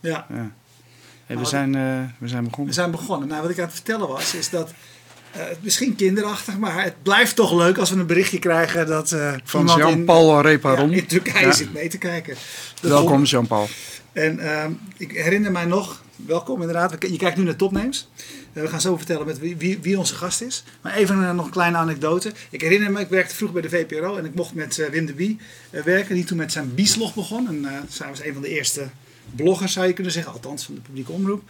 ja. Ja. Hey, we, Nou, zijn, eh, we zijn We begonnen. zijn begonnen. Nou, wat ik aan het vertellen was, is dat eh, misschien kinderachtig, maar het blijft toch leuk als we een berichtje krijgen dat eh Van Jean-Paul ja, Reparon. in Turkije Ja. zit mee te kijken. Dat Welkom Jean-Paul. En ehm, ik herinner mij nog, welkom inderdaad, we- je kijkt nu naar topnames. We gaan zo vertellen met wie, wie, wie onze gast is. Maar even nog een kleine anekdote. Ik herinner me, ik werkte vroeg bij de VPRO en ik mocht met Wim de Bie werken, die toen met zijn Bieslog begon. En eh zij was een van de eerste bloggers, zou je kunnen zeggen, althans van de publieke omroep.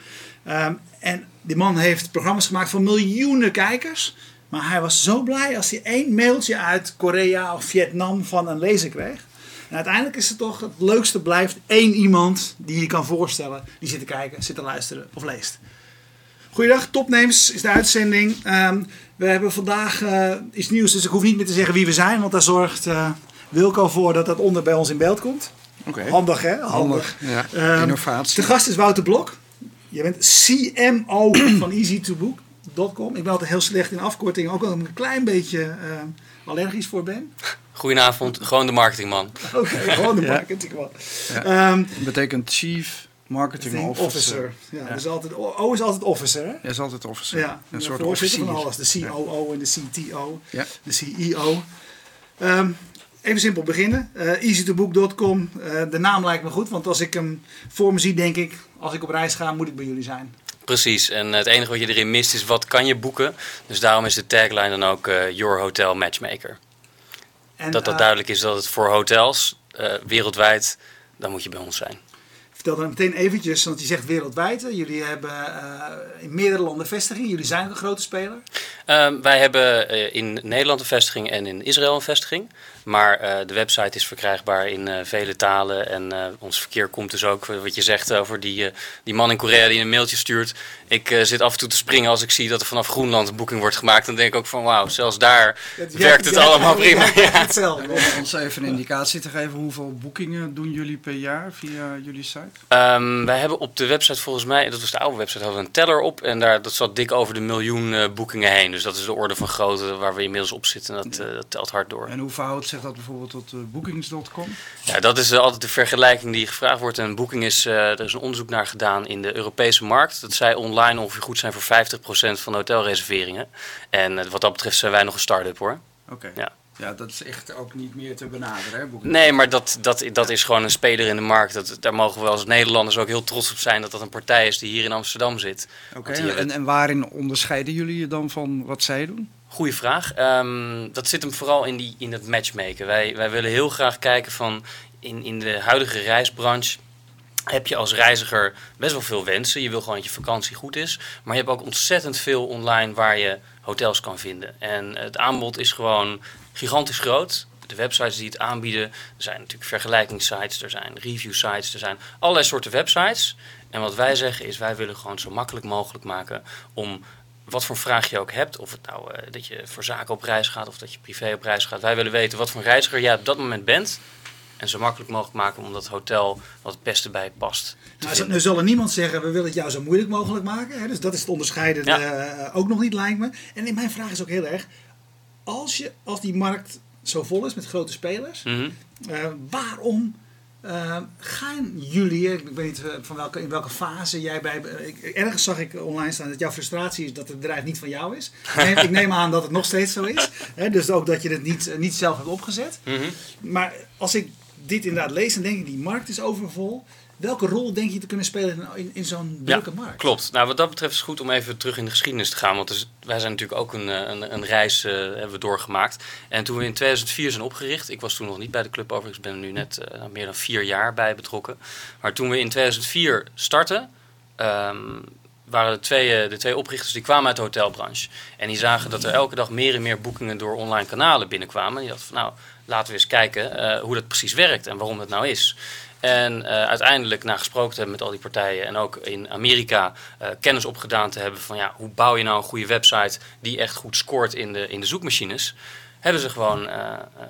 Ehm, en die man heeft programma's gemaakt voor miljoenen kijkers. Maar hij was zo blij als hij één mailtje uit Korea of Vietnam van een lezer kreeg. En uiteindelijk is het toch het leukste blijft één iemand die je kan voorstellen. Die zit te kijken, zit te luisteren of leest. Goeiedag, Topnames is de uitzending. Ehm, we hebben vandaag eh, iets nieuws, dus ik hoef niet meer te zeggen wie we zijn. Want daar zorgt eh, Wilco voor dat dat onder bij ons in beeld komt. Oké. Handig hè? Handig. Ja. Ehm, Innovatie. De gast is Wouter Blok. Je bent CMO van easytobook.com. Ik ben altijd heel slecht in afkortingen, ook al een klein beetje eh, allergisch voor ben. Goedenavond, gewoon de marketingman. Oké, gewoon de Ja. marketing wel. Ja. Ehm, betekent Chief Marketing Officer. officer. Ja, Ja. Dus altijd, O is altijd officer, hè? Hij is altijd officer. Ja, een de soort voorzitter van officier. alles. De COO en de CTO, Ja. de CEO. Ehm, even simpel beginnen. Eh easytobook.com. Eh, de naam lijkt me goed, want als ik hem voor me zie, denk ik, als ik op reis ga, moet ik bij jullie zijn. Precies, en het enige wat je erin mist is wat kan je boeken. Dus daarom is de tagline dan ook eh, Your Hotel Matchmaker. En, Dat dat duidelijk is dat het voor hotels wereldwijd, dan moet je bij ons zijn. Vertel dan meteen eventjes, want je zegt wereldwijd. Jullie hebben in meerdere landen vestigingen. Jullie zijn een grote speler. Ehm, wij hebben in Nederland een vestiging en in Israël een vestiging. Maar eh, de website is verkrijgbaar in eh, vele talen. En eh, ons verkeer komt dus ook, wat je zegt over die, die man in Korea die een mailtje stuurt. Ik zit af en toe te springen als ik zie dat er vanaf Groenland een boeking wordt gemaakt. Dan denk ik ook van wauw, zelfs daar werkt het Jij- allemaal jij- prima. Ja. Hetzelfde. Om ons even een indicatie te geven, hoeveel boekingen doen jullie per jaar via jullie site? Ehm, wij hebben op de website volgens mij, dat was de oude website, hadden we een teller op. En daar, dat zat dik over de miljoen boekingen heen. Dus dat is de orde van grootte waar we inmiddels op zitten. En dat, dat telt hard door. En hoe verhoudt zich dat bijvoorbeeld tot eh, bookings.com? Ja, dat is eh, altijd de vergelijking die gevraagd wordt. En Booking is, eh, er is een onderzoek naar gedaan in de Europese markt. Dat zij online ongeveer goed zijn voor 50% van de hotelreserveringen. En wat dat betreft zijn wij nog een start-up hoor. Oké. Ja. Ja, dat is echt ook niet meer te benaderen, hè? Booking. Nee, maar dat, dat, dat is gewoon een speler in de markt. Dat, daar mogen we als Nederlanders ook heel trots op zijn dat dat een partij is die hier in Amsterdam zit. Oké, en, en waarin onderscheiden jullie je dan van wat zij doen? Goeie vraag. Ehm, dat zit hem vooral in, die, in het matchmaken. Wij, wij willen heel graag kijken van in, in de huidige reisbranche. Heb je als reiziger best wel veel wensen. Je wil gewoon dat je vakantie goed is. Maar je hebt ook ontzettend veel online waar je hotels kan vinden. En het aanbod is gewoon gigantisch groot. De websites die het aanbieden. Er zijn natuurlijk vergelijkingssites, er zijn review sites, er zijn allerlei soorten websites. En wat wij zeggen is, wij willen gewoon zo makkelijk mogelijk maken om wat voor vraag je ook hebt, of het nou eh, dat je voor zaken op reis gaat of dat je privé op reis gaat. Wij willen weten wat voor reiziger jij op dat moment bent. En zo makkelijk mogelijk maken om dat hotel wat het beste bij past. Nou, vinden. nu zal er niemand zeggen, we willen het jou zo moeilijk mogelijk maken. Hè? Dus dat is het onderscheidende eh, ook nog niet, lijkt me. En mijn vraag is ook heel erg, als, je, als die markt zo vol is met grote spelers, Mhm. eh, waarom eh, gaan jullie, ik weet niet eh, van welke, in welke fase jij bij, eh, ik, ergens zag ik online staan dat jouw frustratie is dat het bedrijf niet van jou is. Ik neem, ik neem aan dat het nog steeds zo is. Hè? Dus ook dat je het niet, niet zelf hebt opgezet. Mhm. Maar als ik dit inderdaad lees, dan denk ik, die markt is overvol. Welke rol denk je te kunnen spelen in, in, zo'n drukke markt? Klopt. Nou, wat dat betreft is het goed om even terug in de geschiedenis te gaan. Want dus, wij zijn natuurlijk ook een, eh, een, een reis eh, hebben we doorgemaakt. En toen we in 2004 zijn opgericht, ik was toen nog niet bij de club overigens, ik ben er nu net eh, meer dan vier jaar bij betrokken. Maar toen we in 2004 startten, ehm, waren de twee, eh, de twee oprichters die kwamen uit de hotelbranche. En die zagen dat er elke dag meer en meer boekingen door online kanalen binnenkwamen. En die dachten van nou, laten we eens kijken eh, hoe dat precies werkt en waarom dat nou is. En eh, uiteindelijk, na gesproken te hebben met al die partijen en ook in Amerika kennis opgedaan te hebben van ja, hoe bouw je nou een goede website die echt goed scoort in de, in de zoekmachines, hebben ze gewoon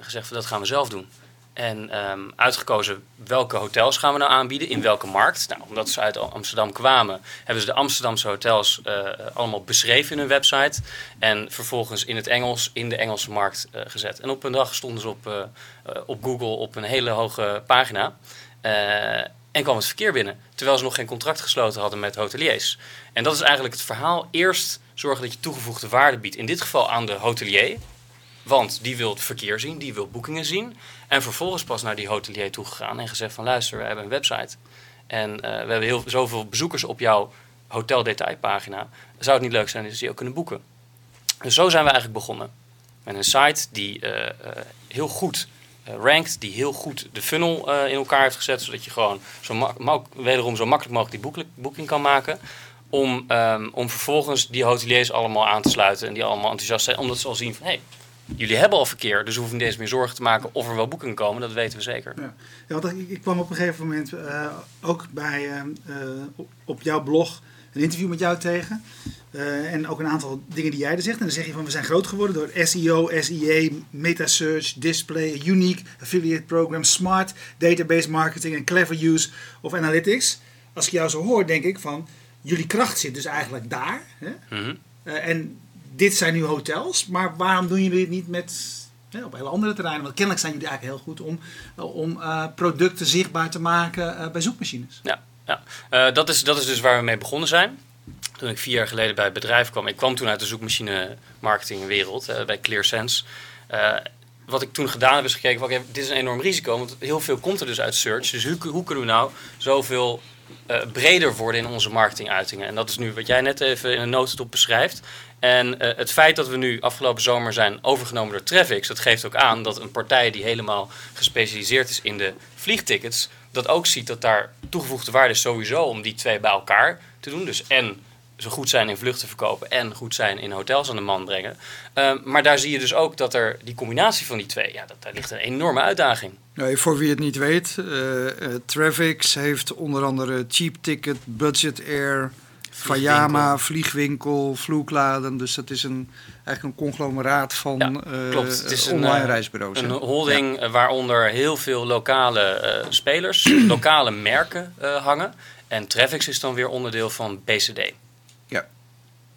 gezegd van dat gaan we zelf doen. En ehm, uitgekozen welke hotels gaan we nou aanbieden, in welke markt. Nou, omdat ze uit Amsterdam kwamen, hebben ze de Amsterdamse hotels eh, allemaal beschreven in hun website. En vervolgens in het Engels in de Engelse markt eh, gezet. En op een dag stonden ze op, eh, op Google op een hele hoge pagina. En kwam het verkeer binnen. Terwijl ze nog geen contract gesloten hadden met hoteliers. En dat is eigenlijk het verhaal. Eerst zorgen dat je toegevoegde waarde biedt. In dit geval aan de hotelier. Want die wil het verkeer zien, die wil boekingen zien. En vervolgens pas naar die hotelier toegegaan en gezegd van luister, we hebben een website. En eh, we hebben heel, zoveel bezoekers op jouw hoteldetailpagina. Zou het niet leuk zijn als die ook kunnen boeken? Dus zo zijn we eigenlijk begonnen. Met een site die eh, eh, heel goed rankt, die heel goed de funnel in elkaar heeft gezet. Zodat je gewoon zo wederom zo makkelijk mogelijk die boeking kan maken. Om, ehm, om vervolgens die hoteliers allemaal aan te sluiten en die allemaal enthousiast zijn. Omdat ze al zien van hé, hey, jullie hebben al verkeer. Dus we hoeven niet eens meer zorgen te maken of er wel boekingen komen. Dat weten we zeker. Ja, want ik, ik kwam op een gegeven moment eh, ook bij, eh, eh, op, jouw blog een interview met jou tegen. En ook een aantal dingen die jij er zegt. En dan zeg je van we zijn groot geworden door SEO, SEA, metasearch, display, unique, affiliate program, smart, database marketing en clever use of analytics. Als ik jou zo hoor, denk ik van jullie kracht zit dus eigenlijk daar. Hè? Mhm. En dit zijn nu hotels, maar waarom doen jullie het niet met, op hele andere terreinen? Want kennelijk zijn jullie eigenlijk heel goed om, om eh, producten zichtbaar te maken eh, bij zoekmachines. Ja, ja. Eh, dat, is, dat is dus waar we mee begonnen zijn. Toen ik vier jaar geleden bij het bedrijf kwam. Ik kwam toen uit de zoekmachine marketingwereld eh, bij ClearSense. Eh, wat ik toen gedaan heb is gekeken, oké, dit is een enorm risico. Want heel veel komt er dus uit search. Dus hoe, hoe kunnen we nou zoveel eh, breder worden in onze marketinguitingen? En dat is nu wat jij net even in een notendop beschrijft. En eh, het feit dat we nu afgelopen zomer zijn overgenomen door Traffics, dat geeft ook aan dat een partij die helemaal gespecialiseerd is in de vliegtickets, dat ook ziet dat daar toegevoegde waarde is sowieso om die twee bij elkaar te doen. Dus en zo goed zijn in vluchten verkopen en goed zijn in hotels aan de man brengen. Eh, maar daar zie je dus ook dat er die combinatie van die twee, ja, dat, daar ligt een enorme uitdaging. Voor wie het niet weet, eh eh, Travix heeft onder andere Cheap Ticket, Budget Air, Fayama, Vliegwinkel, Vloekladen. Dus dat is een, eigenlijk een conglomeraat van Ja, eh, klopt. Het is een, online eh, reisbureaus. Een holding waaronder heel veel lokale spelers, lokale merken hangen. En Trafix is dan weer onderdeel van BCD.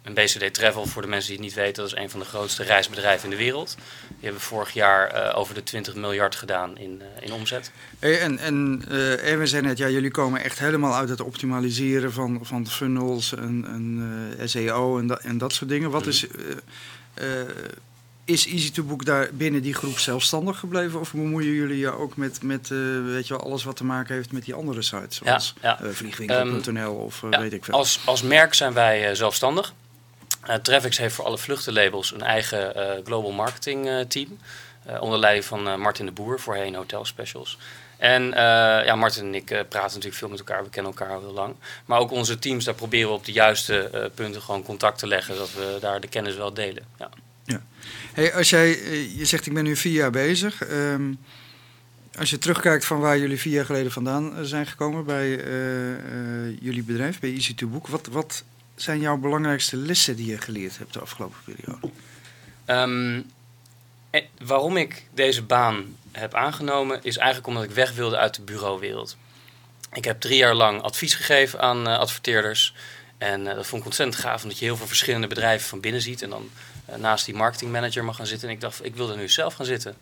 En BCD Travel, voor de mensen die het niet weten, dat is een van de grootste reisbedrijven in de wereld. Die hebben vorig jaar eh, over de 20 miljard gedaan in, eh, in omzet. Hey, en en eh, Erwin zei net, ja, jullie komen echt helemaal uit het optimaliseren van, van funnels en, en SEO en, dat en dat soort dingen. Wat is, eh, eh, is Easy2Book daar binnen die groep zelfstandig gebleven? Of bemoeien jullie je ook met, met weet je wel, alles wat te maken heeft met die andere sites? Zoals ja. vliegwinkel.nl of eh, Ja, weet ik veel. Als, als merk zijn wij zelfstandig. Trafix heeft voor alle vluchtenlabels een eigen eh, global marketing eh, team. onder leiding van Martin de Boer, voorheen Hotel Specials. En ja, Martin en ik praten natuurlijk veel met elkaar. We kennen elkaar al heel lang. Maar ook onze teams, daar proberen we op de juiste punten gewoon contact te leggen. Dat we daar de kennis wel delen. Ja. Hey, als jij, je zegt ik ben nu vier jaar bezig. Ehm, als je terugkijkt van waar jullie vier jaar geleden vandaan zijn gekomen bij jullie bedrijf, bij Easy2Book. Wat, wat zijn jouw belangrijkste lessen die je geleerd hebt de afgelopen periode? Ehm, en waarom ik deze baan heb aangenomen, is eigenlijk omdat ik weg wilde uit de bureauwereld. Ik heb drie jaar lang advies gegeven aan eh, adverteerders. En eh, dat vond ik ontzettend gaaf, omdat je heel veel verschillende bedrijven van binnen ziet. En dan eh, naast die marketingmanager mag gaan zitten. En ik dacht, ik wil er nu zelf gaan zitten.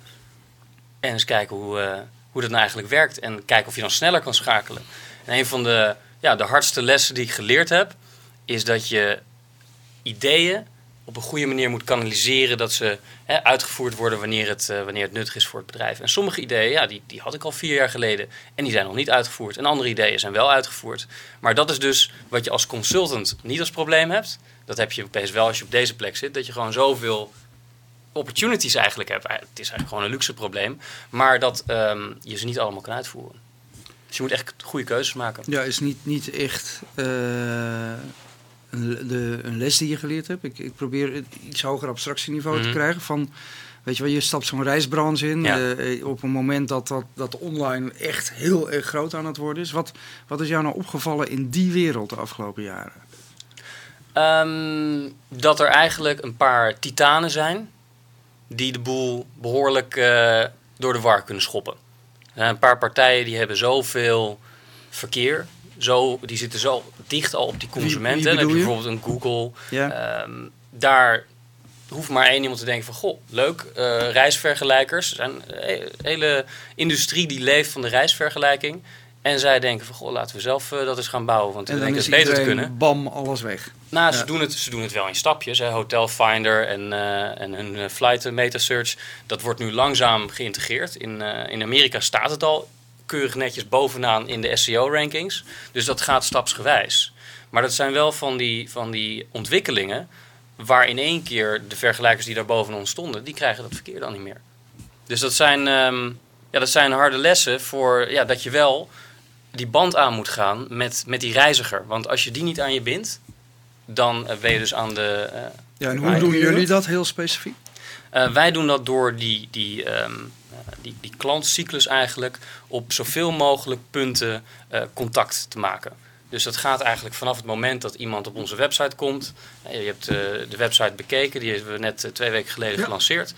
En eens kijken hoe, eh, hoe dat nou eigenlijk werkt. En kijken of je dan sneller kan schakelen. En een van de, ja, de hardste lessen die ik geleerd heb, is dat je ideeën op een goede manier moet kanaliseren. Dat ze hè, uitgevoerd worden wanneer het, eh, wanneer het nuttig is voor het bedrijf. En sommige ideeën, ja, die, die had ik al vier jaar geleden. En die zijn nog niet uitgevoerd. En andere ideeën zijn wel uitgevoerd. Maar dat is dus wat je als consultant niet als probleem hebt. Dat heb je opeens wel als je op deze plek zit. Dat je gewoon zoveel opportunities eigenlijk hebt. Het is eigenlijk gewoon een luxe probleem. Maar dat ehm, je ze niet allemaal kan uitvoeren. Dus je moet echt goede keuzes maken. Ja, is niet, niet echt eh, een, de, een les die je geleerd hebt. Ik, ik probeer het iets hoger abstractieniveau te Mhm. krijgen van... Weet je wel, je stapt zo'n reisbranche in Ja. eh, op een moment dat, dat dat online echt heel erg groot aan het worden is. Wat, wat is jou nou opgevallen in die wereld de afgelopen jaren? Ehm, dat er eigenlijk een paar titanen zijn die de boel behoorlijk eh, door de war kunnen schoppen. zijn een paar partijen die hebben zoveel verkeer. Zo, die zitten zo dicht al op die wie consumenten. Dan heb je bijvoorbeeld een Google. Ja. Ehm, daar hoeft maar één iemand te denken van... Goh, leuk, eh, reisvergelijkers. Er zijn een hele industrie die leeft van de reisvergelijking. En zij denken van, goh, laten we zelf eh, dat eens gaan bouwen. Want dan denk is het beter te kunnen. bam, alles weg. Nou, ze, doen het, ze doen het wel in stapjes. Hè. Hotel Finder en, eh, en hun eh, flight meta search. Dat wordt nu langzaam geïntegreerd. In, eh, in Amerika staat het al keurig netjes bovenaan in de SEO-rankings. Dus dat gaat stapsgewijs. Maar dat zijn wel van die, van die ontwikkelingen... waar in één keer de vergelijkers die daar bovenaan stonden... die krijgen dat verkeer dan niet meer. Dus dat zijn, ehm, ja, dat zijn harde lessen voor ja, dat je wel die band aan moet gaan met, met die reiziger. Want als je die niet aan je bindt, dan eh, ben je dus aan de. eh, Ja, en hoe doen jullie dat? heel specifiek? eh, wij doen dat door die, die, ehm, eh, die, die klantcyclus eigenlijk op zoveel mogelijk punten eh, contact te maken. Dus dat gaat eigenlijk vanaf het moment dat iemand op onze website komt. Eh, je hebt eh, de website bekeken, die hebben we net twee weken geleden Ja. gelanceerd.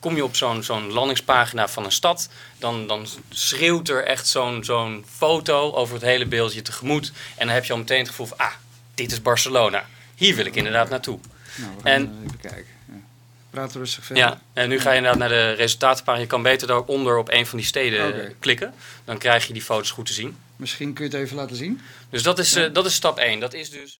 Kom je op zo'n zo'n landingspagina van een stad, dan, dan schreeuwt er echt zo'n zo'n foto over het hele beeld je tegemoet. En dan heb je al meteen het gevoel van, ah, dit is Barcelona. Hier wil ik inderdaad naartoe. Nou, we gaan En- even kijken. Praat rustig verder. Ja, en nu ga je inderdaad naar de resultatenpagina. Je kan beter daaronder op een van die steden klikken. Dan krijg je die foto's goed te zien. Misschien kun je het even laten zien. Dus dat is, Ja. eh, dat is stap 1. Dat is dus.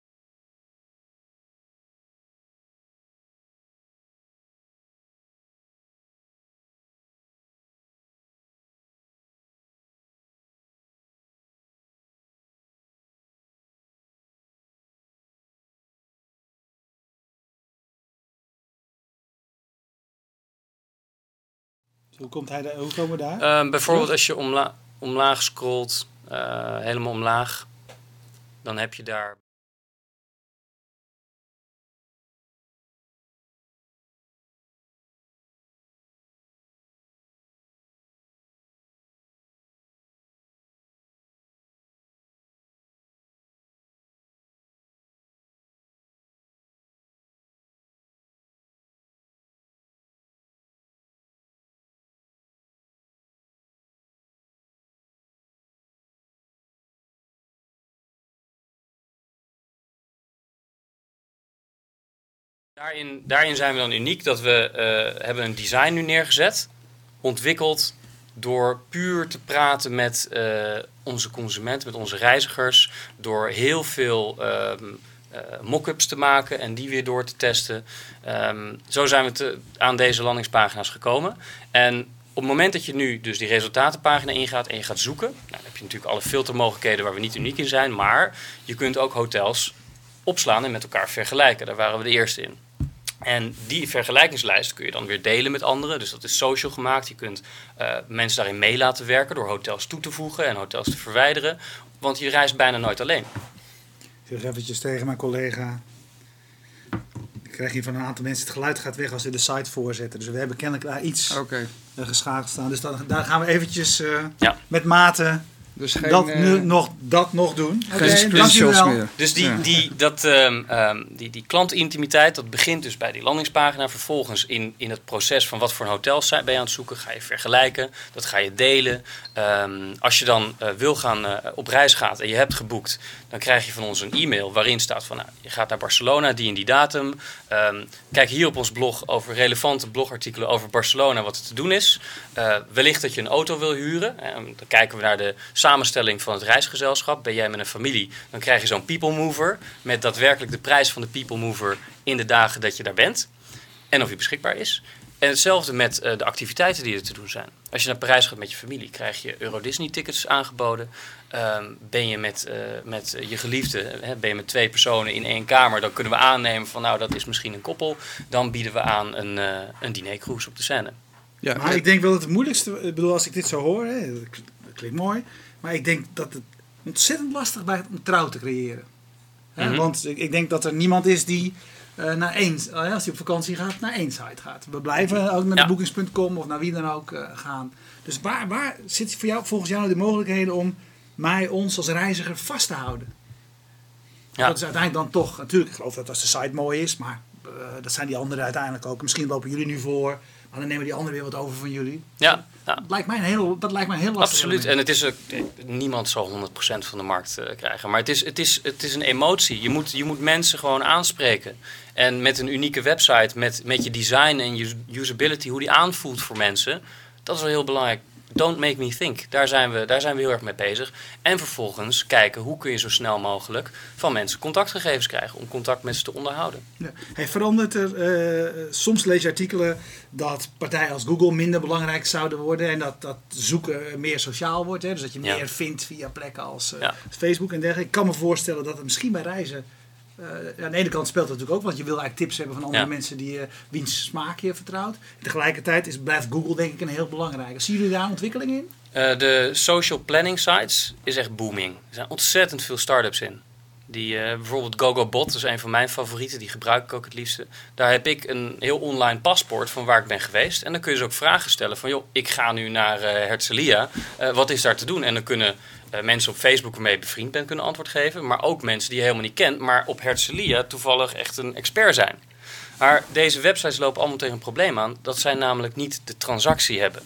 Hoe, komt hij daar, hoe komen we daar? Ehm, bijvoorbeeld als je omla omlaag scrolt, eh, helemaal omlaag, dan heb je daar. Daarin, daarin zijn we dan uniek dat we eh, hebben een design nu neergezet, ontwikkeld door puur te praten met eh, onze consumenten, met onze reizigers, door heel veel ehm, eh, mock-ups te maken en die weer door te testen. Ehm, zo zijn we te- aan deze landingspagina's gekomen. En op het moment dat je nu dus die resultatenpagina ingaat en je gaat zoeken, nou, dan heb je natuurlijk alle filtermogelijkheden waar we niet uniek in zijn, maar je kunt ook hotels opslaan en met elkaar vergelijken. Daar waren we de eerste in. En die vergelijkingslijst kun je dan weer delen met anderen. Dus dat is social gemaakt. Je kunt eh, mensen daarin mee laten werken door hotels toe te voegen en hotels te verwijderen. Want je reist bijna nooit alleen. Ik zeg eventjes tegen mijn collega. Ik krijg hier van een aantal mensen het geluid gaat weg als ze de site voorzetten. Dus we hebben kennelijk daar iets Oké. geschakeld staan. Dus dan, daar gaan we eventjes eh, Ja. met mate Dus geen, dat, eh, nu, nog, dat nog doen. geen Oké, screenshots meer. Dus die, Ja. die, dat, ehm, ehm, die, die klantintimiteit, dat begint dus bij die landingspagina. Vervolgens in, in het proces van wat voor een hotels ben je aan het zoeken, ga je vergelijken. Dat ga je delen. Ehm, als je dan eh, wil gaan eh, op reis gaat en je hebt geboekt, dan krijg je van ons een e-mail waarin staat van nou, je gaat naar Barcelona, die en die datum. Ehm, kijk hier op ons blog over relevante blogartikelen over Barcelona, wat er te doen is. Eh, wellicht dat je een auto wil huren. Dan kijken we naar de samenstelling van het reisgezelschap. Ben jij met een familie, dan krijg je zo'n people mover met daadwerkelijk de prijs van de people mover in de dagen dat je daar bent. En of die beschikbaar is. En hetzelfde met eh, de activiteiten die er te doen zijn. Als je naar Parijs gaat met je familie, krijg je Euro Disney tickets aangeboden. Ehm, ben je met, eh, met je geliefde, hè, ben je met twee personen in één kamer, dan kunnen we aannemen van nou dat is misschien een koppel. Dan bieden we aan een, eh een dinercruise op de Seine. Ja, Maar ik denk wel het moeilijkste, ik bedoel als ik dit zo hoor, hè, dat dat klinkt mooi. Maar ik denk dat het ontzettend lastig bij om trouw te creëren. Hè, Mhm. Want ik, denk dat er niemand is die eh, naar één, eh, als hij op vakantie gaat, naar één site gaat. We blijven ook naar Ja. de boekings.com of naar wie dan ook eh, gaan. Dus waar, waar zit voor jou, volgens jou de mogelijkheden om mij, ons als reiziger vast te houden? Ja. Dat is uiteindelijk dan toch, natuurlijk, ik geloof dat als de site mooi is, maar dat zijn die anderen uiteindelijk ook. Misschien lopen jullie nu voor, maar dan nemen die anderen weer wat over van jullie. Ja, Ja. Dat lijkt mij een heel, dat lijkt mij heel lastig. Absoluut. En het is ook, niemand zal 100% van de markt eh, krijgen. Maar het is, het, is, het is een emotie. Je moet, je moet mensen gewoon aanspreken. En met een unieke website, met, met je design en us- usability, hoe die aanvoelt voor mensen, dat is wel heel belangrijk. Don't make me think. Daar zijn, we, daar zijn we heel erg mee bezig. En vervolgens kijken hoe kun je zo snel mogelijk van mensen contactgegevens krijgen om contact met ze te onderhouden. Ja. Hij verandert er. eh, soms lees je artikelen dat partijen als Google minder belangrijk zouden worden. En dat, dat zoeken meer sociaal wordt. Hè? Dus dat je Ja. meer vindt via plekken als eh, Ja. Facebook en dergelijke. Ik kan me voorstellen dat het misschien bij reizen. Eh, aan de ene kant speelt het natuurlijk ook, want je wil eigenlijk tips hebben van andere Ja. mensen die eh wiens smaak je vertrouwt. Tegelijkertijd is, blijft Google denk ik een heel belangrijke. Zien jullie daar een ontwikkeling in? Eh, de social planning sites is echt booming. Er zijn ontzettend veel start-ups in. Die, bijvoorbeeld GoGoBot is een van mijn favorieten, die gebruik ik ook het liefste. Daar heb ik een heel online paspoort van waar ik ben geweest. En dan kun je dus ook vragen stellen van, joh, ik ga nu naar Herzliya. Wat is daar te doen? En dan kunnen eh, mensen op Facebook waarmee je bevriend bent kunnen antwoord geven. Maar ook mensen die je helemaal niet kent, maar op Herzliya toevallig echt een expert zijn. Maar deze websites lopen allemaal tegen een probleem aan. Dat zij namelijk niet de transactie hebben.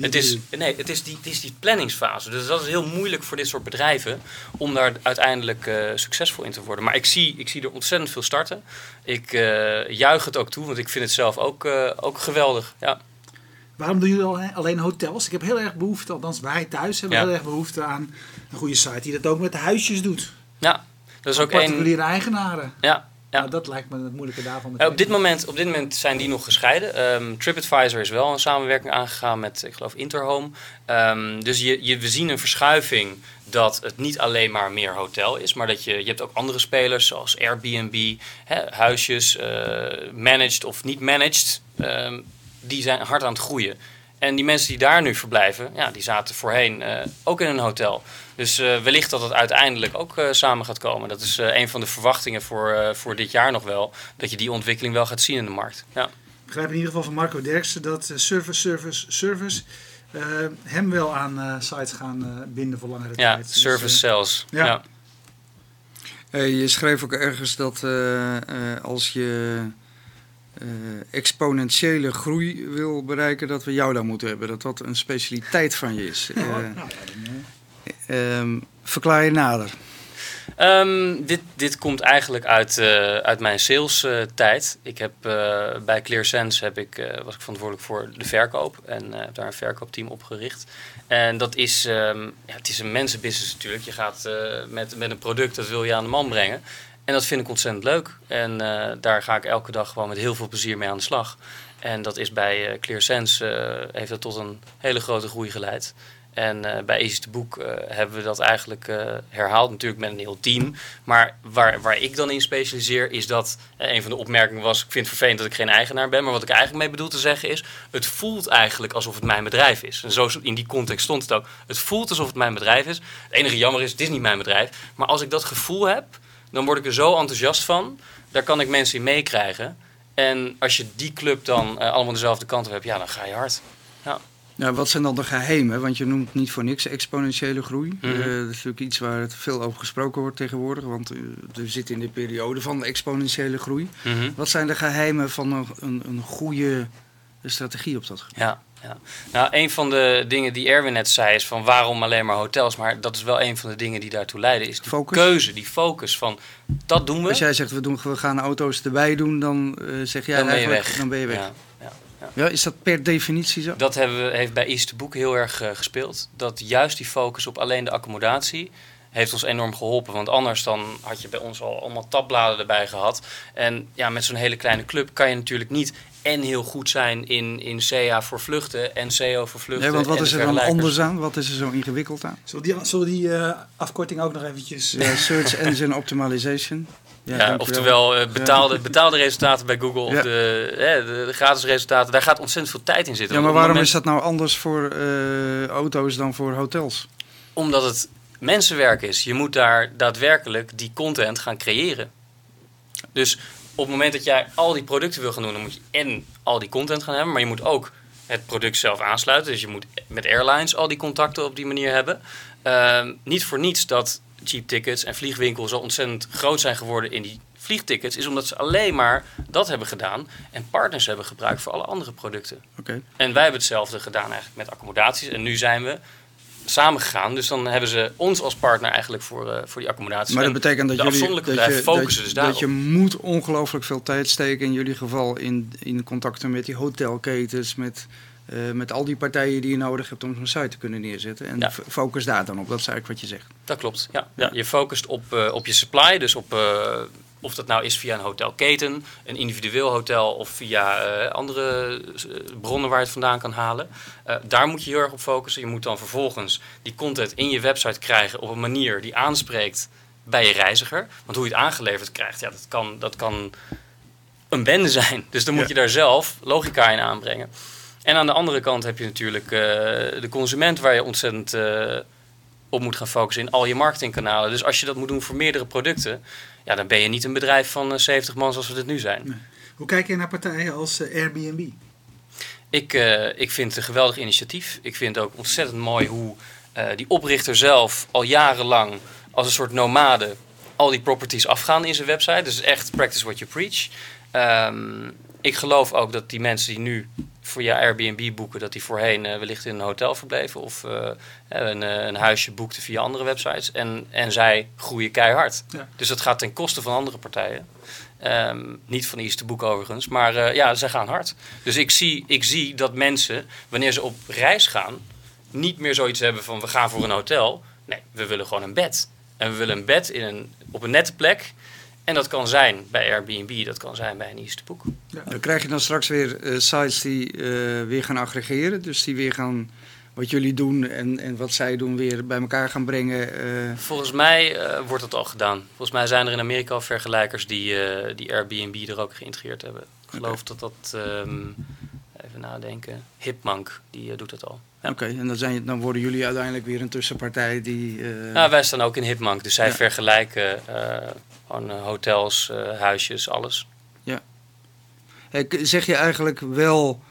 Het is, nee, het is, die, het is die planningsfase. Dus dat is heel moeilijk voor dit soort bedrijven om daar uiteindelijk eh, succesvol in te worden. Maar ik zie, ik zie er ontzettend veel starten. Ik eh, juich het ook toe, want ik vind het zelf ook, ook geweldig. Ja. Waarom doen jullie al- alleen hotels? Ik heb heel erg behoefte, althans wij thuis hebben Ja. heel erg behoefte aan een goede site die dat ook met de huisjes doet. ja, dat is ook één. Particuliere eigenaren. Ja, ja. Nou, dat lijkt me het moeilijke daarvan. Eh, meteen. op, dit moment, op dit moment zijn die nog gescheiden. Ehm, TripAdvisor is wel een samenwerking aangegaan met, ik geloof, Interhome. Ehm, dus je, je, we zien een verschuiving dat het niet alleen maar meer hotel is, maar dat je, je hebt ook andere spelers zoals Airbnb, hè, huisjes, eh, managed of niet managed. Ehm, die zijn hard aan het groeien. En die mensen die daar nu verblijven, ja, die zaten voorheen eh, ook in een hotel. Dus eh, wellicht dat het uiteindelijk ook eh, samen gaat komen. Dat is eh, een van de verwachtingen voor, eh, voor dit jaar nog wel. Dat je die ontwikkeling wel gaat zien in de markt. Ja, Ik begrijp in ieder geval van Marco Derksen dat service, service, service eh, hem wel aan eh, sites gaan eh, binden voor langere ja tijd. Dus, service sales. ja. Ja. Eh, je schreef ook ergens dat eh, eh, als je exponentiële groei wil bereiken, dat we jou dan moeten hebben. Dat dat een specialiteit van je is. Eh, nou, eh, ehm, verklaar je nader. Ehm, dit, dit komt eigenlijk uit, eh, uit mijn sales eh, tijd. Ik heb eh, bij ClearSense heb ik, eh, was ik verantwoordelijk voor de verkoop en eh, heb daar een verkoopteam opgericht. En dat is, ehm, ja, het is een mensenbusiness natuurlijk. Je gaat eh, met, met een product, dat wil je aan de man brengen. En dat vind ik ontzettend leuk. En eh, daar ga ik elke dag gewoon met heel veel plezier mee aan de slag. En dat is bij eh, ClearSense, eh, heeft dat tot een hele grote groei geleid. En bij Easy to Book hebben we dat eigenlijk herhaald, natuurlijk met een heel team. Maar waar, waar ik dan in specialiseer, is dat een van de opmerkingen was: ik vind het vervelend dat ik geen eigenaar ben. Maar wat ik eigenlijk mee bedoel te zeggen is: het voelt eigenlijk alsof het mijn bedrijf is. En zo in die context stond het ook. Het voelt alsof het mijn bedrijf is. Het enige jammer is: het is niet mijn bedrijf. Maar als ik dat gevoel heb, dan word ik er zo enthousiast van. Daar kan ik mensen in meekrijgen. En als je die club dan eh, allemaal dezelfde kant op hebt, ja, dan ga je hard. Nou, wat zijn dan de geheimen? Want je noemt niet voor niks exponentiële groei. Mhm. Eh, dat is natuurlijk iets waar het veel over gesproken wordt tegenwoordig. Want eh, we zitten in de periode van de exponentiële groei. Mhm. Wat zijn de geheimen van een, een, een goede strategie op dat gebied? Ja, ja. Nou, een van de dingen die Erwin net zei is van waarom alleen maar hotels. Maar dat is wel een van de dingen die daartoe leiden. Is die Focus? keuze, die focus van dat doen we. Als jij zegt we, doen, we gaan auto's erbij doen, dan eh, zeg jij dan ben je eigenlijk, weg. Dan ben je weg. Ja, ja. Ja, is dat per definitie zo? Dat hebben we, heeft bij East to Book heel erg eh, gespeeld. Dat juist die focus op alleen de accommodatie heeft ons enorm geholpen. Want anders dan had je bij ons al allemaal tabbladen erbij gehad. En ja, met zo'n hele kleine club kan je natuurlijk niet en heel goed zijn in, in CA voor vluchten en CO voor vluchten. Ja, want wat is er dan anders aan? Wat is er zo ingewikkeld aan? Zullen we die, zullen die eh, afkorting ook nog eventjes... Ja, search Engine Optimization. Ja, oftewel eh, betaalde, betaalde resultaten bij Google of Ja. de, hè, de, de gratis resultaten. Daar gaat ontzettend veel tijd in zitten. Ja, maar waarom is dat nou anders voor eh, auto's dan voor hotels? Omdat het mensenwerk is. Je moet daar daadwerkelijk die content gaan creëren. Dus op het moment dat jij al die producten wil gaan doen, dan moet je en al die content gaan hebben, maar je moet ook het product zelf aansluiten. Dus je moet met airlines al die contacten op die manier hebben. Ehm, niet voor niets dat cheap tickets en vliegwinkels zo ontzettend groot zijn geworden in die vliegtickets, is omdat ze alleen maar dat hebben gedaan en partners hebben gebruikt voor alle andere producten. Oké. En wij hebben hetzelfde gedaan eigenlijk met accommodaties. En nu zijn we samen gegaan. Dus dan hebben ze ons als partner eigenlijk voor, eh, voor die accommodaties. Maar dat En betekent dat de jullie afzonderlijke dat je, dat, focussen dus dat daarop. je moet ongelooflijk veel tijd steken in jullie geval in, in contacten met die hotelketens, met, eh, met al die partijen die je nodig hebt om zo'n site te kunnen neerzetten. En Ja. focus daar dan op. Dat is eigenlijk wat je zegt. Dat klopt, ja. ja. Je focust op, eh, op je supply, dus op of dat nou is via een hotelketen, een individueel hotel of via eh, andere eh, bronnen waar je het vandaan kan halen. Eh, daar moet je heel erg op focussen. Je moet dan vervolgens die content in je website krijgen op een manier die aanspreekt bij je reiziger. Want hoe je het aangeleverd krijgt, ja, dat, kan, dat kan een bende zijn. Dus dan moet Ja. je daar zelf logica in aanbrengen. En aan de andere kant heb je natuurlijk de consument waar je ontzettend op moet gaan focussen in al je marketingkanalen. Dus als je dat moet doen voor meerdere producten, ja, dan ben je niet een bedrijf van eh, 70 man zoals we dit nu zijn. Hoe kijk je naar partijen als eh, Airbnb? Ik, eh, ik vind het een geweldig initiatief. Ik vind het ook ontzettend mooi hoe eh, die oprichter zelf al jarenlang als een soort nomade al die properties afgaan in zijn website. Dus echt practice what you preach. Ehm, ik geloof ook dat die mensen die nu voor je Airbnb boeken, dat die voorheen eh, wellicht in een hotel verbleven of eh, een, eh, een huisje boekten via andere websites. En, en zij groeien keihard. Ja. Dus dat gaat ten koste van andere partijen. Ehm, niet van Easy to Book overigens, maar ja, ze gaan hard. Dus ik zie, ik zie dat mensen, wanneer ze op reis gaan, niet meer zoiets hebben van we gaan voor een hotel. Nee, we willen gewoon een bed. En we willen een bed in een, op een nette plek. En dat kan zijn bij Airbnb, dat kan zijn bij een to Book. Dan krijg je dan straks weer eh, sites die eh, weer gaan aggregeren. Dus die weer gaan wat jullie doen en, en wat zij doen weer bij elkaar gaan brengen. eh. Volgens mij wordt dat al gedaan. Volgens mij zijn er in Amerika al vergelijkers die, die Airbnb er ook geïntegreerd hebben. Ik geloof dat dat, ehm, even nadenken, Hipmunk, die doet dat al. Ja. Oké, en dan, zijn, dan worden jullie uiteindelijk weer een tussenpartij die... Nou, wij staan ook in Hipmunk, dus zij Ja. vergelijken eh, gewoon eh, hotels, huisjes, alles. Hey, k- Zeg je eigenlijk wel,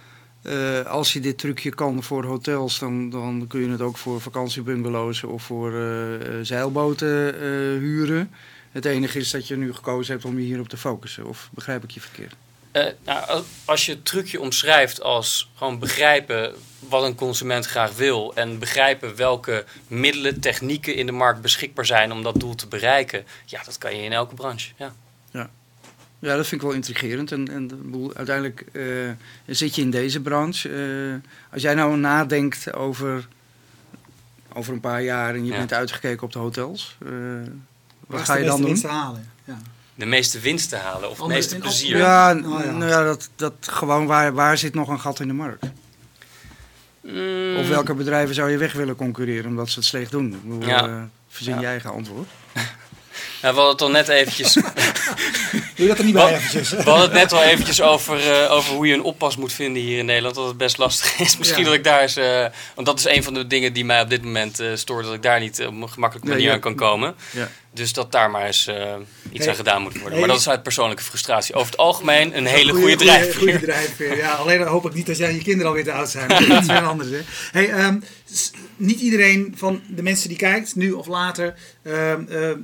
als je dit trucje kan voor hotels, dan, dan kun je het ook voor vakantiebungalows of voor zeilboten huren. Het enige is dat je nu gekozen hebt om je hierop te focussen. Of begrijp ik je verkeerd? Eh, nou, als- je het trucje omschrijft als gewoon begrijpen wat een consument graag wil en begrijpen welke middelen, technieken in de markt beschikbaar zijn om dat doel te bereiken, ja, dat kan je in elke branche. Ja. Ja, dat vind ik wel intrigerend. En, en uiteindelijk eh, zit je in deze branche. Eh, als jij nou nadenkt over, over een paar jaar en je Ja. bent uitgekeken op de hotels, eh, wat ga je dan doen? halen? Ja. De meeste winst te halen of het meeste plezier. Ja, Oh, ja. Nou ja, dat, dat gewoon waar, waar zit nog een gat in de markt? Mm, Of welke bedrijven zou je weg willen concurreren omdat ze het slecht doen? Ik bedoel, Ja. eh, verzin Ja. je eigen antwoord. Nou, we hadden het al net eventjes, Doe je dat er niet bij eventjes? we hadden het net al eventjes over, eh, over hoe je een oppas moet vinden hier in Nederland. Dat het best lastig is. Misschien Ja. dat ik daar eens, eh, want dat is een van de dingen die mij op dit moment eh, stoort, dat ik daar niet op een gemakkelijke Nee, manier ja. aan kan komen. Ja. Dus dat daar maar eens eh, iets Hey. aan gedaan moet worden. Hey. Maar dat is uit persoonlijke frustratie. Over het algemeen een hele goede drijfveer. goeie drijfveer. Ja, alleen hoop ik niet dat jij je kinderen alweer te oud zijn. Dat is weer anders. Hè. Hey, ehm, niet iedereen van de mensen die kijkt, nu of later, ehm, ehm,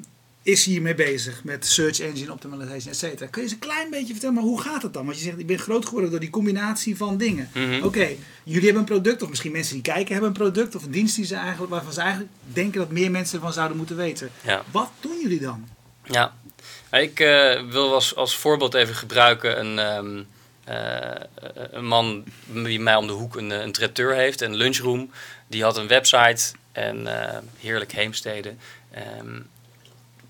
is hiermee bezig. Met search engine optimization, et cetera. Kun je eens een klein beetje vertellen, maar hoe gaat het dan? Want je zegt, ik ben groot geworden door die combinatie van dingen. Mhm. Oké, jullie hebben een product, of misschien mensen die kijken hebben een product, of een dienst die ze eigenlijk, waarvan ze eigenlijk denken dat meer mensen ervan zouden moeten weten. Ja. Wat doen jullie dan? Ja, ik eh, wil als, als voorbeeld even gebruiken een, ehm, eh, een man die mij om de hoek een, een traiteur heeft, een lunchroom. Die had een website en eh, heerlijk heemstede. Ehm,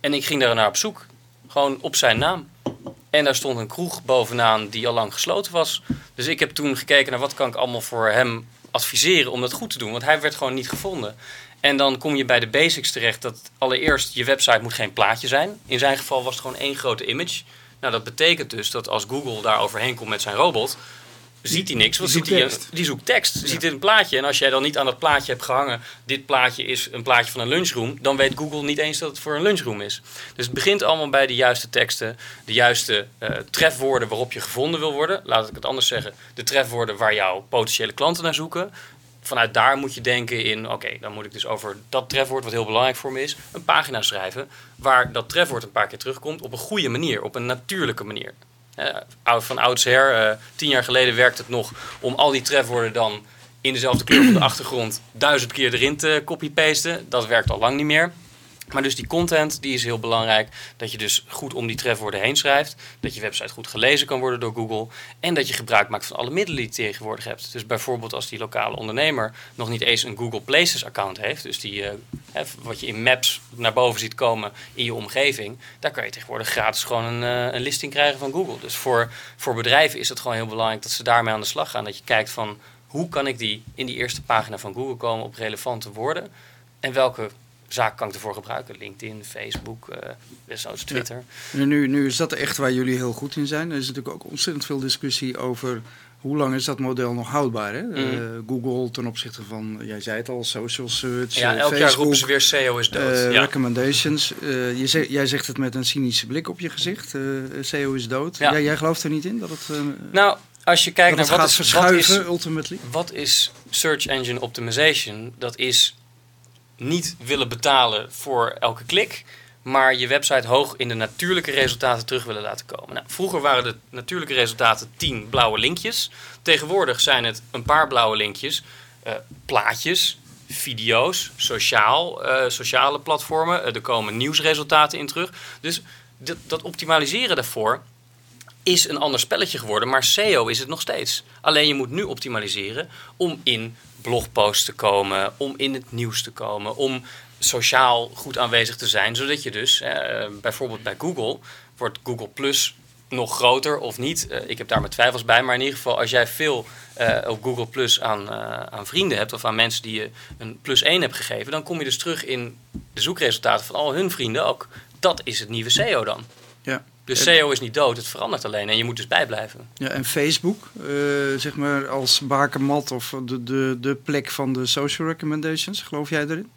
en ik ging daar naar op zoek, gewoon op zijn naam. En daar stond een kroeg bovenaan die al lang gesloten was. Dus ik heb toen gekeken naar wat kan ik allemaal voor hem adviseren om dat goed te doen. Want hij werd gewoon niet gevonden. En dan kom je bij de basics terecht dat allereerst je website moet geen plaatje zijn. In zijn geval was het gewoon één grote image. Nou, dat betekent dus dat als Google daar overheen komt met zijn robot, ziet hij niks. Want Die ziet hij, zoekt tekst. die zoekt tekst. Ja. ziet een plaatje. En als jij dan niet aan dat plaatje hebt gehangen, dit plaatje is een plaatje van een lunchroom, dan weet Google niet eens dat het voor een lunchroom is. Dus het begint allemaal bij de juiste teksten, de juiste eh, trefwoorden waarop je gevonden wil worden. Laat ik het anders zeggen. De trefwoorden waar jouw potentiële klanten naar zoeken. vanuit daar moet je denken in, oké, dan moet ik dus over dat trefwoord, wat heel belangrijk voor me is, een pagina schrijven waar dat trefwoord een paar keer terugkomt op een goede manier, op een natuurlijke manier. Uh, van oudsher, uh, tien jaar geleden werkte het nog om al die trefwoorden dan in dezelfde kleur op de achtergrond duizend keer erin te copy-pasten. Dat werkt al lang niet meer. Maar dus die content die is heel belangrijk. Dat je dus goed om die trefwoorden heen schrijft. Dat je website goed gelezen kan worden door Google. En dat je gebruik maakt van alle middelen die je tegenwoordig hebt. Dus bijvoorbeeld als die lokale ondernemer nog niet eens een Google Places account heeft. Dus die, uh, wat je in Maps naar boven ziet komen in je omgeving. Daar kan je tegenwoordig gratis gewoon een, uh, een listing krijgen van Google. Dus voor, voor bedrijven is het gewoon heel belangrijk dat ze daarmee aan de slag gaan. Dat je kijkt van hoe kan ik die in die eerste pagina van Google komen op relevante woorden. En welke zaak kan ik ervoor gebruiken. LinkedIn, Facebook, uh, desnoods Twitter. Ja. Nu, nu is dat echt waar jullie heel goed in zijn. Er is natuurlijk ook ontzettend veel discussie over hoe lang is dat model nog houdbaar? Hè? Mm. Uh, Google ten opzichte van, jij zei het al, social search, Ja, uh, elk jaar roepen ze weer SEO is dood. uh, ja. Recommendations. je zegt, jij zegt het met een cynische blik op je gezicht. SEO is dood. Ja. Jij, jij gelooft er niet in dat het... nou, als je kijkt naar wat gaat is, verschuiven, wat is, ultimately. wat is search engine optimization? Dat is niet willen betalen voor elke klik, maar je website hoog in de natuurlijke resultaten terug willen laten komen. Nou, vroeger waren de natuurlijke resultaten 10 blauwe linkjes. Tegenwoordig zijn het een paar blauwe linkjes, uh, plaatjes, video's, sociaal, uh, sociale platformen. Uh, er komen nieuwsresultaten in terug. Dus dat optimaliseren daarvoor is een ander spelletje geworden, maar SEO is het nog steeds. Alleen je moet nu optimaliseren om in blogposts te komen, om in het nieuws te komen, om sociaal goed aanwezig te zijn, zodat je dus eh, bijvoorbeeld bij Google wordt Google Plus nog groter of niet. Uh, ik heb daar mijn twijfels bij, maar in ieder geval als jij veel uh, op Google Plus aan, aan vrienden hebt of aan mensen die je een plus 1 hebt gegeven, dan kom je dus terug in de zoekresultaten van al hun vrienden ook. Dat is het nieuwe SEO dan. Ja. Dus SEO is niet dood, het verandert alleen en je moet dus bijblijven. Ja, en Facebook, uh, zeg maar als bakermat of de, de, de plek van de social recommendations, geloof jij erin?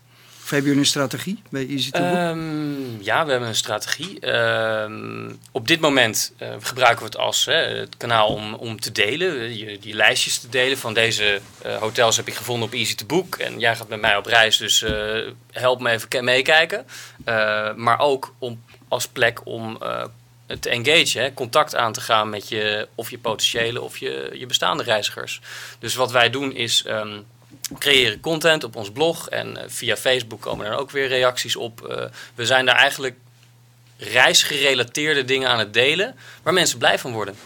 Of hebben jullie een strategie bij Easy to? Um, ja, we hebben een strategie. Um, op dit moment uh, gebruiken we het als hè, het kanaal om, om te delen, die, die lijstjes te delen van deze uh, hotels heb ik gevonden op Easy to Book en jij gaat met mij op reis, dus help me even meekijken. maar ook om, als plek om te engageren, hè, contact aan te gaan met je, of je potentiële of je, je bestaande reizigers. Dus wat wij doen is um, creëren content op ons blog en uh, via Facebook komen er ook weer reacties op. Uh, we zijn daar eigenlijk reisgerelateerde dingen aan het delen waar mensen blij van worden.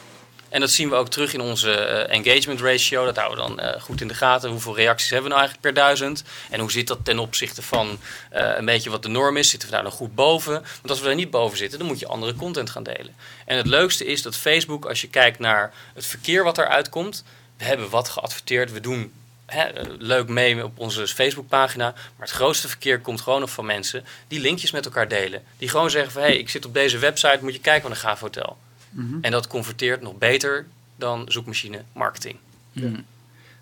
En dat zien we ook terug in onze uh, engagement ratio. Dat houden we dan uh, goed in de gaten. Hoeveel reacties hebben we nou eigenlijk per duizend? En hoe zit dat ten opzichte van uh, een beetje wat de norm is? Zitten we daar nog goed boven? Want als we daar niet boven zitten, dan moet je andere content gaan delen. En het leukste is dat Facebook, als je kijkt naar het verkeer wat eruit komt... We hebben wat geadverteerd, we doen leuk mee op onze Facebookpagina. Maar het grootste verkeer komt gewoon nog van mensen die linkjes met elkaar delen. Die gewoon zeggen van, hé, hey, ik zit op deze website, moet je kijken wat een gaaf hotel. Mm -hmm. En dat converteert nog beter dan zoekmachine marketing. Ja.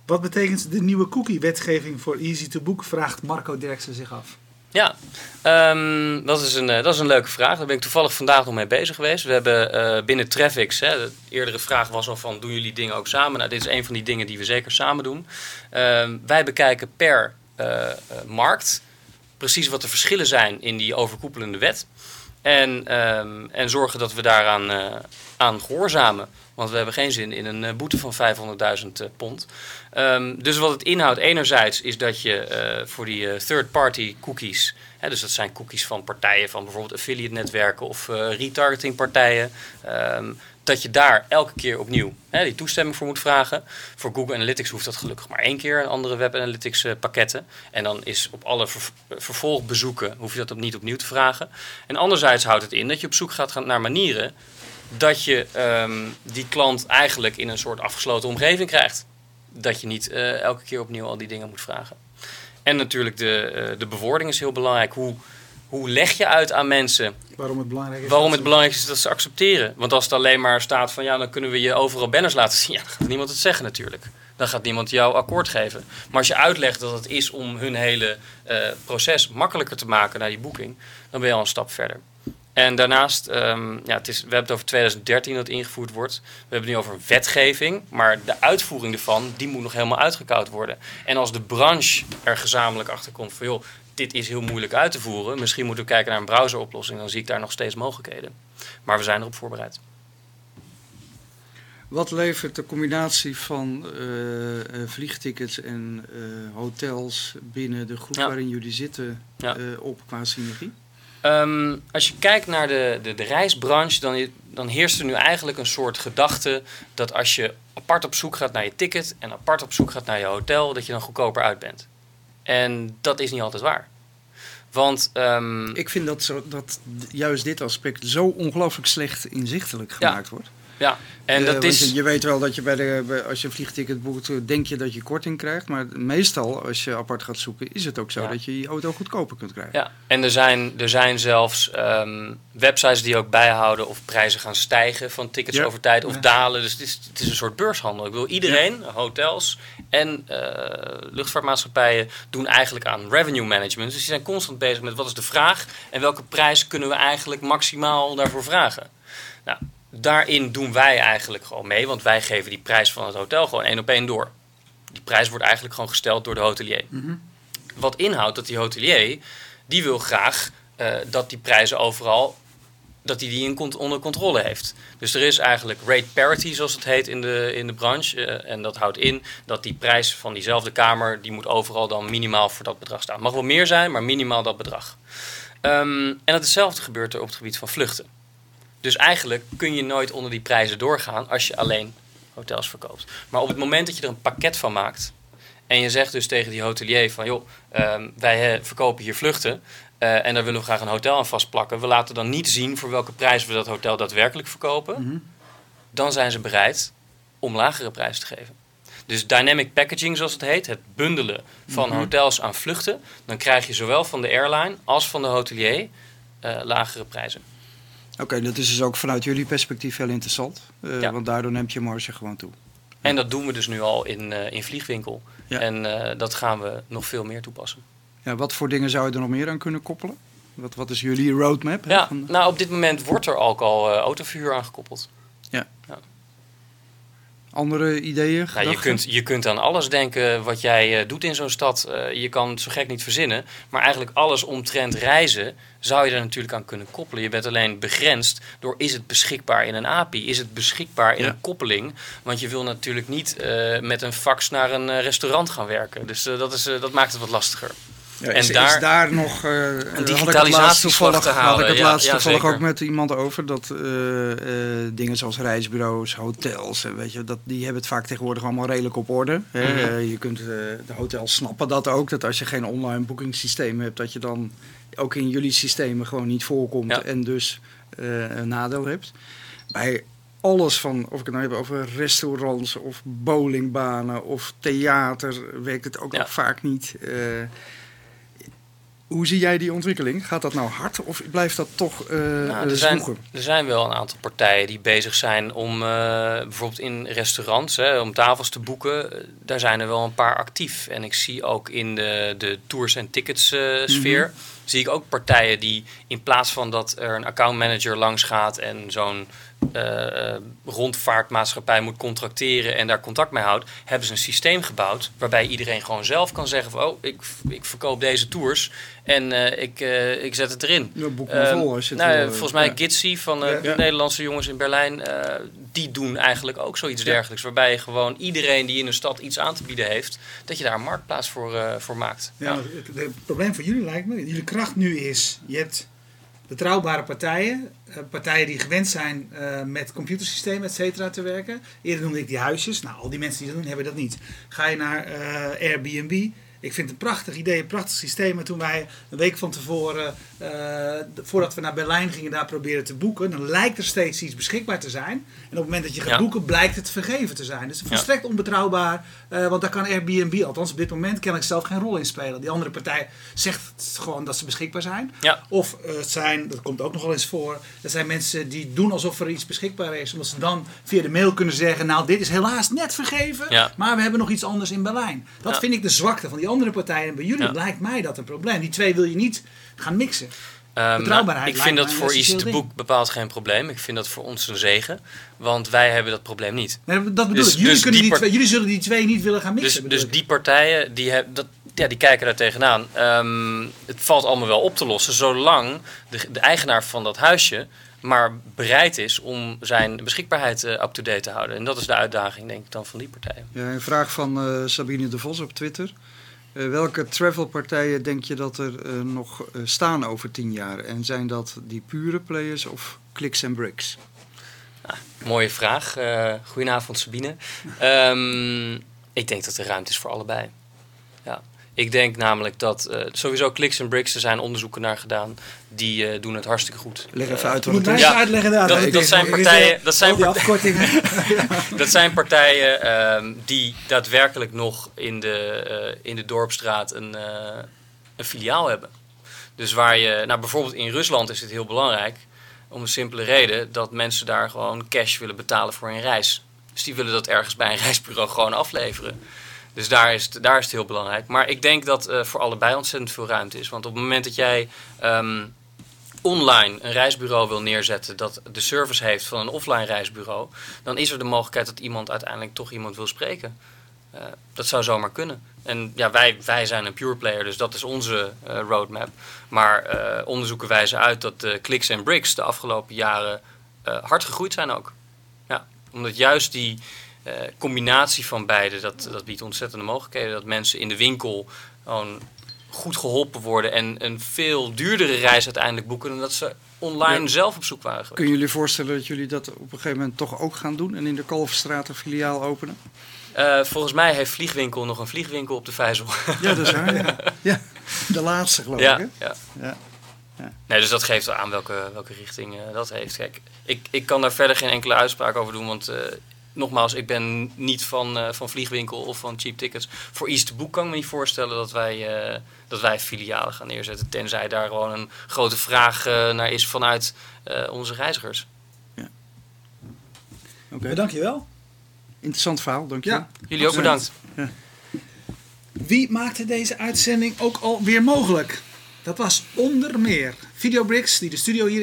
Wat betekent de nieuwe cookie-wetgeving voor Easy to Book? Vraagt Marco Derksen zich af. Ja, um, dat, is een, uh, dat is een leuke vraag. Daar ben ik toevallig vandaag nog mee bezig geweest. We hebben uh, binnen Traffics, hè, de eerdere vraag was al van doen jullie dingen ook samen? Nou, dit is een van die dingen die we zeker samen doen. Um, wij bekijken per uh, markt precies wat de verschillen zijn in die overkoepelende wet. En, um, en zorgen dat we daaraan uh, aan gehoorzamen. Want we hebben geen zin in een uh, boete van 500.000 uh, pond. Um, dus wat het inhoudt, enerzijds is dat je uh, voor die third-party cookies, hè, dus dat zijn cookies van partijen van bijvoorbeeld affiliate netwerken of retargeting partijen, um, dat je daar elke keer opnieuw hè, die toestemming voor moet vragen. Voor Google Analytics hoeft dat gelukkig maar één keer, andere Web Analytics uh, pakketten. En dan is op alle ver vervolgbezoeken hoef je dat niet opnieuw te vragen. En anderzijds houdt het in dat je op zoek gaat naar manieren dat je um, die klant eigenlijk in een soort afgesloten omgeving krijgt. Dat je niet uh, elke keer opnieuw al die dingen moet vragen. En natuurlijk de, de bewoording is heel belangrijk. Hoe, hoe leg je uit aan mensen waarom het belangrijk is, waarom het belangrijk is dat ze accepteren? Want als het alleen maar staat van ja, dan kunnen we je overal banners laten zien, ja, dan gaat niemand het zeggen natuurlijk. Dan gaat niemand jou akkoord geven. Maar als je uitlegt dat het is om hun hele uh, proces makkelijker te maken naar die boeking, dan ben je al een stap verder. En daarnaast, ehm, ja, het is, we hebben het over 2013 dat ingevoerd wordt. We hebben het nu over wetgeving, maar de uitvoering ervan, die moet nog helemaal uitgekoud worden. En als de branche er gezamenlijk achter komt van, joh, dit is heel moeilijk uit te voeren. Misschien moeten we kijken naar een browseroplossing, dan zie ik daar nog steeds mogelijkheden. Maar we zijn erop voorbereid. Wat levert de combinatie van eh, eh, vliegtickets en eh, hotels binnen de groep Ja. waarin jullie zitten Ja. op qua synergie? Ehm, als je kijkt naar de, de, de reisbranche, dan, dan heerst er nu eigenlijk een soort gedachte dat als je apart op zoek gaat naar je ticket en apart op zoek gaat naar je hotel, dat je dan goedkoper uit bent. En dat is niet altijd waar. Want ehm, Ik vind dat, zo, dat juist dit aspect zo ongelooflijk slecht inzichtelijk Ja. gemaakt wordt. ja, en Eh, dat is. Je, je weet wel dat je bij de, bij- als je een vliegticket boekt, eh, denk je dat je korting krijgt. Maar meestal, als je apart gaat zoeken, is het ook zo Ja. dat je je auto goedkoper kunt krijgen. Ja, en er zijn, er zijn zelfs ehm, websites die ook bijhouden of prijzen gaan stijgen van tickets Ja. over tijd of Ja. dalen. Dus het is, het is een soort beurshandel. Ik bedoel, iedereen, hotels en eh, luchtvaartmaatschappijen doen eigenlijk aan revenue management. Dus die zijn constant bezig met wat is de vraag en welke prijs kunnen we eigenlijk maximaal daarvoor vragen. Nou, daarin doen wij eigenlijk gewoon mee, want wij geven die prijs van het hotel gewoon één op één door. Die prijs wordt eigenlijk gewoon gesteld door de hotelier. Wat inhoudt dat die hotelier, die wil graag eh, dat die prijzen overal, dat hij die in onder controle heeft. Dus er is eigenlijk rate parity, zoals het heet in de, in de branche. eh, en dat houdt in dat die prijs van diezelfde kamer, die moet overal dan minimaal voor dat bedrag staan. Mag wel meer zijn, maar minimaal dat bedrag. Ehm, en dat hetzelfde gebeurt er op het gebied van vluchten. Dus eigenlijk kun je nooit onder die prijzen doorgaan als je alleen hotels verkoopt. Maar op het moment dat je er een pakket van maakt en je zegt dus tegen die hotelier van joh, ehm, wij eh, verkopen hier vluchten eh, en daar willen we graag een hotel aan vastplakken. We laten dan niet zien voor welke prijs we dat hotel daadwerkelijk verkopen. Mhm. Dan zijn ze bereid om lagere prijzen te geven. Dus dynamic packaging, zoals het heet, het bundelen van Mhm. hotels aan vluchten, dan krijg je zowel van de airline als van de hotelier eh, lagere prijzen. Oké, dat is dus ook vanuit jullie perspectief heel interessant. eh, Ja. Want daardoor neemt je marge gewoon toe. En dat doen we dus nu al in, in Vliegwinkel. Ja. En dat gaan we nog veel meer toepassen. Ja, wat voor dingen zou je er nog meer aan kunnen koppelen? Wat, wat is jullie roadmap? Ja, van- nou op dit moment wordt er ook al eh autoverhuur aangekoppeld. andere ideeën? Nou, je, kunt, je kunt aan alles denken wat jij eh, doet in zo'n stad. Eh, je kan het zo gek niet verzinnen. Maar eigenlijk alles omtrent reizen zou je er natuurlijk aan kunnen koppelen. Je bent alleen begrensd door is het beschikbaar in een API? Is het beschikbaar in Ja. een koppeling? Want je wil natuurlijk niet met een fax naar een restaurant gaan werken. Dus dat, is, dat maakt het wat lastiger. Ja, En is, is daar- daar nog eh, had ik het laatst digitalisatieslag toevallig, te had ik het ja, laatst ja, toevallig ook met iemand over dat eh, eh, dingen zoals reisbureaus, hotels, weet je, dat, die hebben het vaak tegenwoordig allemaal redelijk op orde. Hè. Mhm. Je kunt de hotels snappen dat ook, dat als je geen online boekingssysteem hebt, dat je dan ook in jullie systemen gewoon niet voorkomt en dus een nadeel hebt. Bij alles van, of ik het nou heb over restaurants of bowlingbanen of theater, werkt het ook nog vaak niet. Hoe zie jij die ontwikkeling? Gaat dat nou hard of blijft dat toch eh Nou, er, zijn, zwoegen? er zijn wel een aantal partijen die bezig zijn om eh, bijvoorbeeld in restaurants, hè, om tafels te boeken. eh, Daar zijn er wel een paar actief. En ik zie ook in de, de tours en tickets eh, sfeer, zie ik ook partijen die in plaats van dat er een accountmanager langs gaat en zo'n eh, eh, rondvaartmaatschappij moet contracteren en daar contact mee houdt, hebben ze een systeem gebouwd waarbij iedereen gewoon zelf kan zeggen van, oh, ik, ik verkoop deze tours en eh, ik, ik zet het erin. Ja, boek maar Ehm, vol als je het nou, volgens mij ja. Gitsy van eh, Ja. de Nederlandse jongens in Berlijn, eh, die doen eigenlijk ook zoiets Ja. dergelijks. Waarbij je gewoon iedereen die in een stad iets aan te bieden heeft, dat je daar een marktplaats voor, eh, voor maakt. Ja, het, het probleem voor jullie lijkt me, jullie kracht nu is, je hebt betrouwbare partijen, eh, partijen die gewend zijn eh, met computersystemen, et cetera, te werken. Eerder noemde ik die huisjes, nou al die mensen die dat doen, hebben dat niet. Ga je naar eh, Airbnb, ik vind het een prachtig idee, een prachtig systeem. En toen wij een week van tevoren, eh, voordat we naar Berlijn gingen, daar proberen te boeken, dan lijkt er steeds iets beschikbaar te zijn. En op het moment dat je gaat Ja. boeken, blijkt het vergeven te zijn. Dus volstrekt onbetrouwbaar, eh, want daar kan Airbnb, althans op dit moment, kan ik zelf geen rol in spelen. Die andere partij zegt gewoon dat ze beschikbaar zijn. Ja. Of eh, het zijn, dat komt ook nog wel eens voor, er zijn mensen die doen alsof er iets beschikbaar is. Omdat ze dan via de mail kunnen zeggen, nou dit is helaas net vergeven, maar we hebben nog iets anders in Berlijn. Dat vind ik de zwakte van die andere partijen. En bij jullie Ja. lijkt mij dat een probleem. Die twee wil je niet gaan mixen. Ehm, Betrouwbaarheid ik lijkt vind dat voor to ding. Book bepaald geen probleem. Ik vind dat voor ons een zegen. Want wij hebben dat probleem niet. Nee, dat bedoel Dus- ik. Jullie, dus kunnen die die part- twee, jullie zullen die twee niet willen gaan mixen. Dus, bedoel dus ik. die partijen die, heb, dat, ja, die kijken daar tegenaan. Ehm, het valt allemaal wel op te lossen, zolang de, de eigenaar van dat huisje maar bereid is om zijn beschikbaarheid eh, up-to-date te houden. En dat is de uitdaging, denk ik, dan van die partijen. Ja, een vraag van eh, Sabine de Vos op Twitter. Eh, welke travelpartijen denk je dat er eh, nog eh, staan over tien jaar? En zijn dat die pure players of clicks en bricks? Mooie vraag. Goedenavond, Sabine. Ehm, ik denk dat er ruimte is voor allebei. Ik denk namelijk dat eh, sowieso Clicks en Bricks, er zijn onderzoeken naar gedaan, die eh, doen het hartstikke goed. Leg Eh, even uit Je wat moet het is. uitleggen dat- dat zijn partijen- eh, dat zijn al die partij- afkortingen. Dat zijn partijen ehm, die daadwerkelijk nog in de, eh, in de dorpstraat een, eh, een filiaal hebben. Dus waar je, nou bijvoorbeeld in Rusland is dit heel belangrijk. Om een simpele reden dat mensen daar gewoon cash willen betalen voor een reis. Dus die willen dat ergens bij een reisbureau gewoon afleveren. Dus daar is het, daar is het heel belangrijk. Maar ik denk dat eh, voor allebei ontzettend veel ruimte is. Want op het moment dat jij ehm, online een reisbureau wil neerzetten dat de service heeft van een offline reisbureau, dan is er de mogelijkheid dat iemand uiteindelijk toch iemand wil spreken. Eh, dat zou zomaar kunnen. En ja, wij, wij zijn een pure player, dus dat is onze eh, roadmap. Maar onderzoeken wijzen uit dat de clicks en bricks de afgelopen jaren hard gegroeid zijn ook. Ja, omdat juist die eh, combinatie van beide, dat, dat biedt ontzettende mogelijkheden. Dat mensen in de winkel gewoon goed geholpen worden en een veel duurdere reis uiteindelijk boeken dan dat ze online Ja. zelf op zoek waren geweest. Kun je jullie voorstellen dat jullie dat op een gegeven moment toch ook gaan doen en in de Kalverstraat een filiaal openen? Eh, volgens mij heeft Vliegwinkel nog een vliegwinkel op de Vijzel. Ja, dat is waar. Ja. ja. De laatste geloof ja, ik. Hè? ja. Ja. Nee, dus dat geeft wel aan welke, welke richting eh, dat heeft. Kijk, ik, ik kan daar verder geen enkele uitspraak over doen, want nogmaals, ik ben niet van, eh, van Vliegwinkel of van Cheap Tickets. Voor East to Book kan ik me niet voorstellen dat wij, eh, dat wij filialen gaan neerzetten, tenzij daar gewoon een grote vraag eh, naar is vanuit eh, onze reizigers. Oké. Maar Dankjewel. Interessant verhaal, dankjewel. Ja. Jullie ook bedankt. Wie maakte deze uitzending ook alweer mogelijk? Dat was onder meer Videobricks, die de studio hier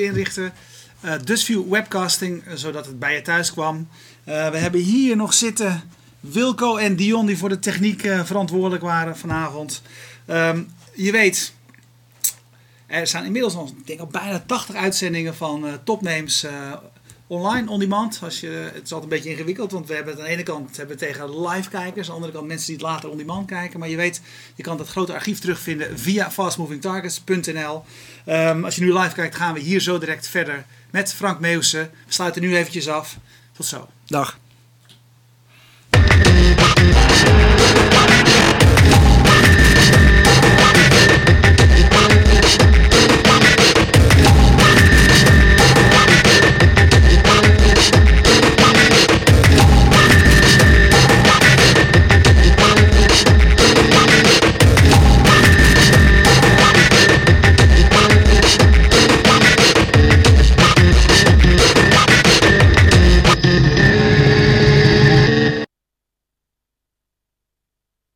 inrichtte. eh Dusview Webcasting, eh, zodat het bij je thuis kwam. Eh, we hebben hier nog zitten Wilco en Dion, die voor de techniek verantwoordelijk waren vanavond. Ehm, je weet, er zijn inmiddels al, denk al bijna 80 uitzendingen van Topnames online, on demand. Als je, het is altijd een beetje ingewikkeld, want we hebben het aan de ene kant hebben we tegen live kijkers, aan de andere kant mensen die het later on demand kijken. Maar je weet, je kan dat grote archief terugvinden via fastmovingtargets.nl. Ehm, als je nu live kijkt, gaan we hier zo direct verder met Frank Meeuwse. We sluiten nu eventjes af. Tot zo. Dag.